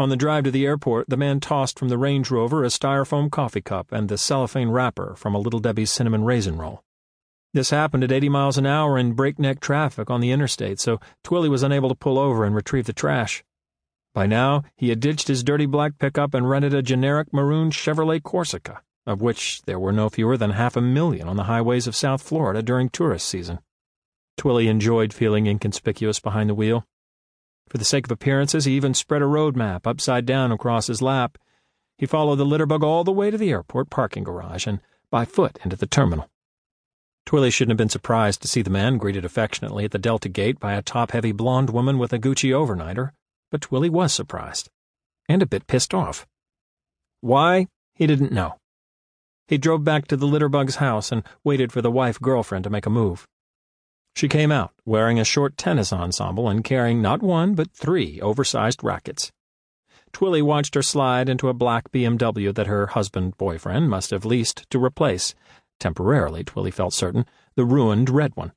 On the drive to the airport, the man tossed from the Range Rover a styrofoam coffee cup and the cellophane wrapper from a Little Debbie's cinnamon raisin roll. This happened at 80 miles an hour in breakneck traffic on the interstate, so Twilly was unable to pull over and retrieve the trash. By now, he had ditched his dirty black pickup and rented a generic maroon Chevrolet Corsica, of which there were no fewer than half a million on the highways of South Florida during tourist season. Twilly enjoyed feeling inconspicuous behind the wheel. For the sake of appearances, he even spread a road map upside down across his lap. He followed the litterbug all the way to the airport parking garage and by foot into the terminal. Twilly shouldn't have been surprised to see the man greeted affectionately at the Delta gate by a top-heavy blonde woman with a Gucci overnighter, but Twilly was surprised, and a bit pissed off. Why, he didn't know. He drove back to the litterbug's house and waited for the wife-girlfriend to make a move. She came out, wearing a short tennis ensemble and carrying not one but three oversized rackets. Twilly watched her slide into a black BMW that her husband-boyfriend must have leased to replace, temporarily, Twilly felt certain, the ruined red one.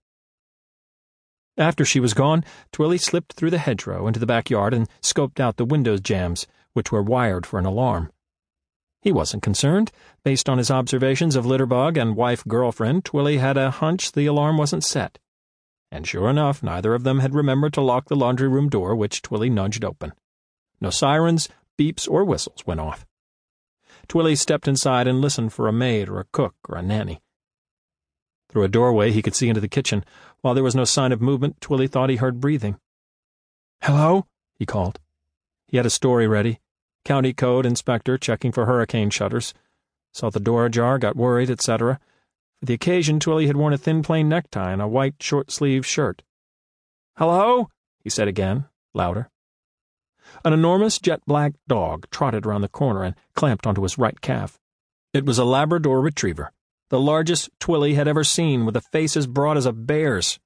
After she was gone, Twilly slipped through the hedgerow into the backyard and scoped out the window jambs, which were wired for an alarm. He wasn't concerned. Based on his observations of Litterbug and wife-girlfriend, Twilly had a hunch the alarm wasn't set and sure enough, neither of them had remembered to lock the laundry room door, which Twilly nudged open. No sirens, beeps, or whistles went off. Twilly stepped inside and listened for a maid or a cook or a nanny. Through a doorway he could see into the kitchen. While there was no sign of movement, Twilly thought he heard breathing. Hello? he called. He had a story ready. County Code Inspector checking for hurricane shutters. Saw the door ajar, got worried, etc. The occasion, Twilly had worn a thin plain necktie and a white short-sleeved shirt. Hello? he said again, louder. An enormous jet-black dog trotted around the corner and clamped onto his right calf. It was a Labrador retriever, the largest Twilly had ever seen, with a face as broad as a bear's.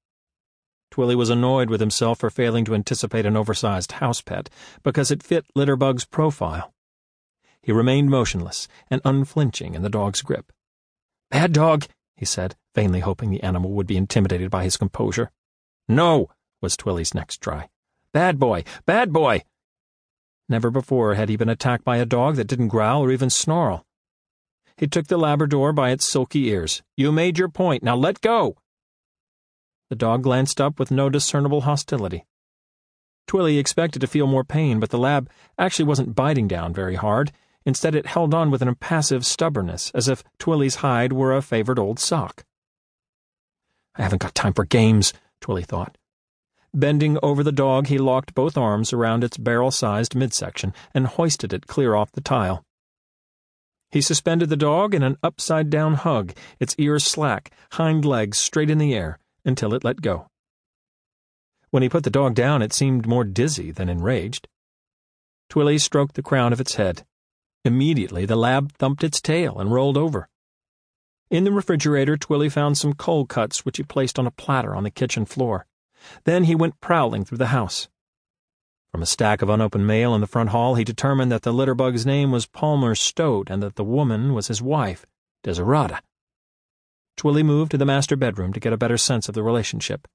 Twilly was annoyed with himself for failing to anticipate an oversized house pet, because it fit Litterbug's profile. He remained motionless and unflinching in the dog's grip. Bad dog, he said, vainly hoping the animal would be intimidated by his composure. No, was Twilly's next try. Bad boy, bad boy! Never before had he been attacked by a dog that didn't growl or even snarl. He took the Labrador by its silky ears. You made your point, now let go! The dog glanced up with no discernible hostility. Twilly expected to feel more pain, but the lab actually wasn't biting down very hard. Instead, it held on with an impassive stubbornness, as if Twilly's hide were a favored old sock. I haven't got time for games, Twilly thought. Bending over the dog, he locked both arms around its barrel-sized midsection and hoisted it clear off the tile. He suspended the dog in an upside-down hug, its ears slack, hind legs straight in the air, until it let go. When he put the dog down, it seemed more dizzy than enraged. Twilly stroked the crown of its head. Immediately, the lab thumped its tail and rolled over. In the refrigerator, Twilly found some cold cuts which he placed on a platter on the kitchen floor. Then he went prowling through the house. From a stack of unopened mail in the front hall, he determined that the litterbug's name was Palmer Stoat and that the woman was his wife, Desiderata. Twilly moved to the master bedroom to get a better sense of the relationship.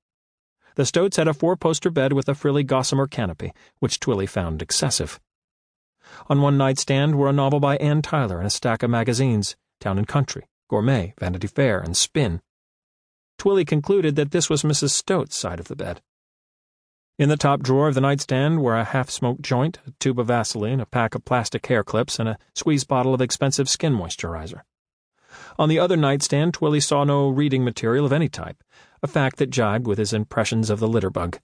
The Stoats had a four-poster bed with a frilly gossamer canopy, which Twilly found excessive. On one nightstand were a novel by Anne Tyler and a stack of magazines, Town and Country, Gourmet, Vanity Fair, and Spin. Twilly concluded that this was Mrs. Stoat's side of the bed. In the top drawer of the nightstand were a half-smoked joint, a tube of Vaseline, a pack of plastic hair clips, and a squeeze bottle of expensive skin moisturizer. On the other nightstand, Twilly saw no reading material of any type, a fact that jibed with his impressions of the litterbug.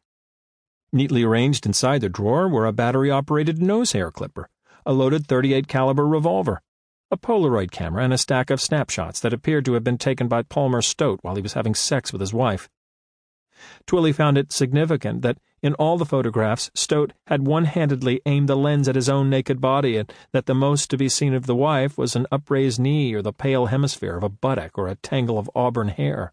Neatly arranged inside the drawer were a battery-operated nose hair clipper, a loaded 38 caliber revolver, a Polaroid camera, and a stack of snapshots that appeared to have been taken by Palmer Stoat while he was having sex with his wife. Twilly found it significant that in all the photographs Stoat had one-handedly aimed the lens at his own naked body and that the most to be seen of the wife was an upraised knee or the pale hemisphere of a buttock or a tangle of auburn hair.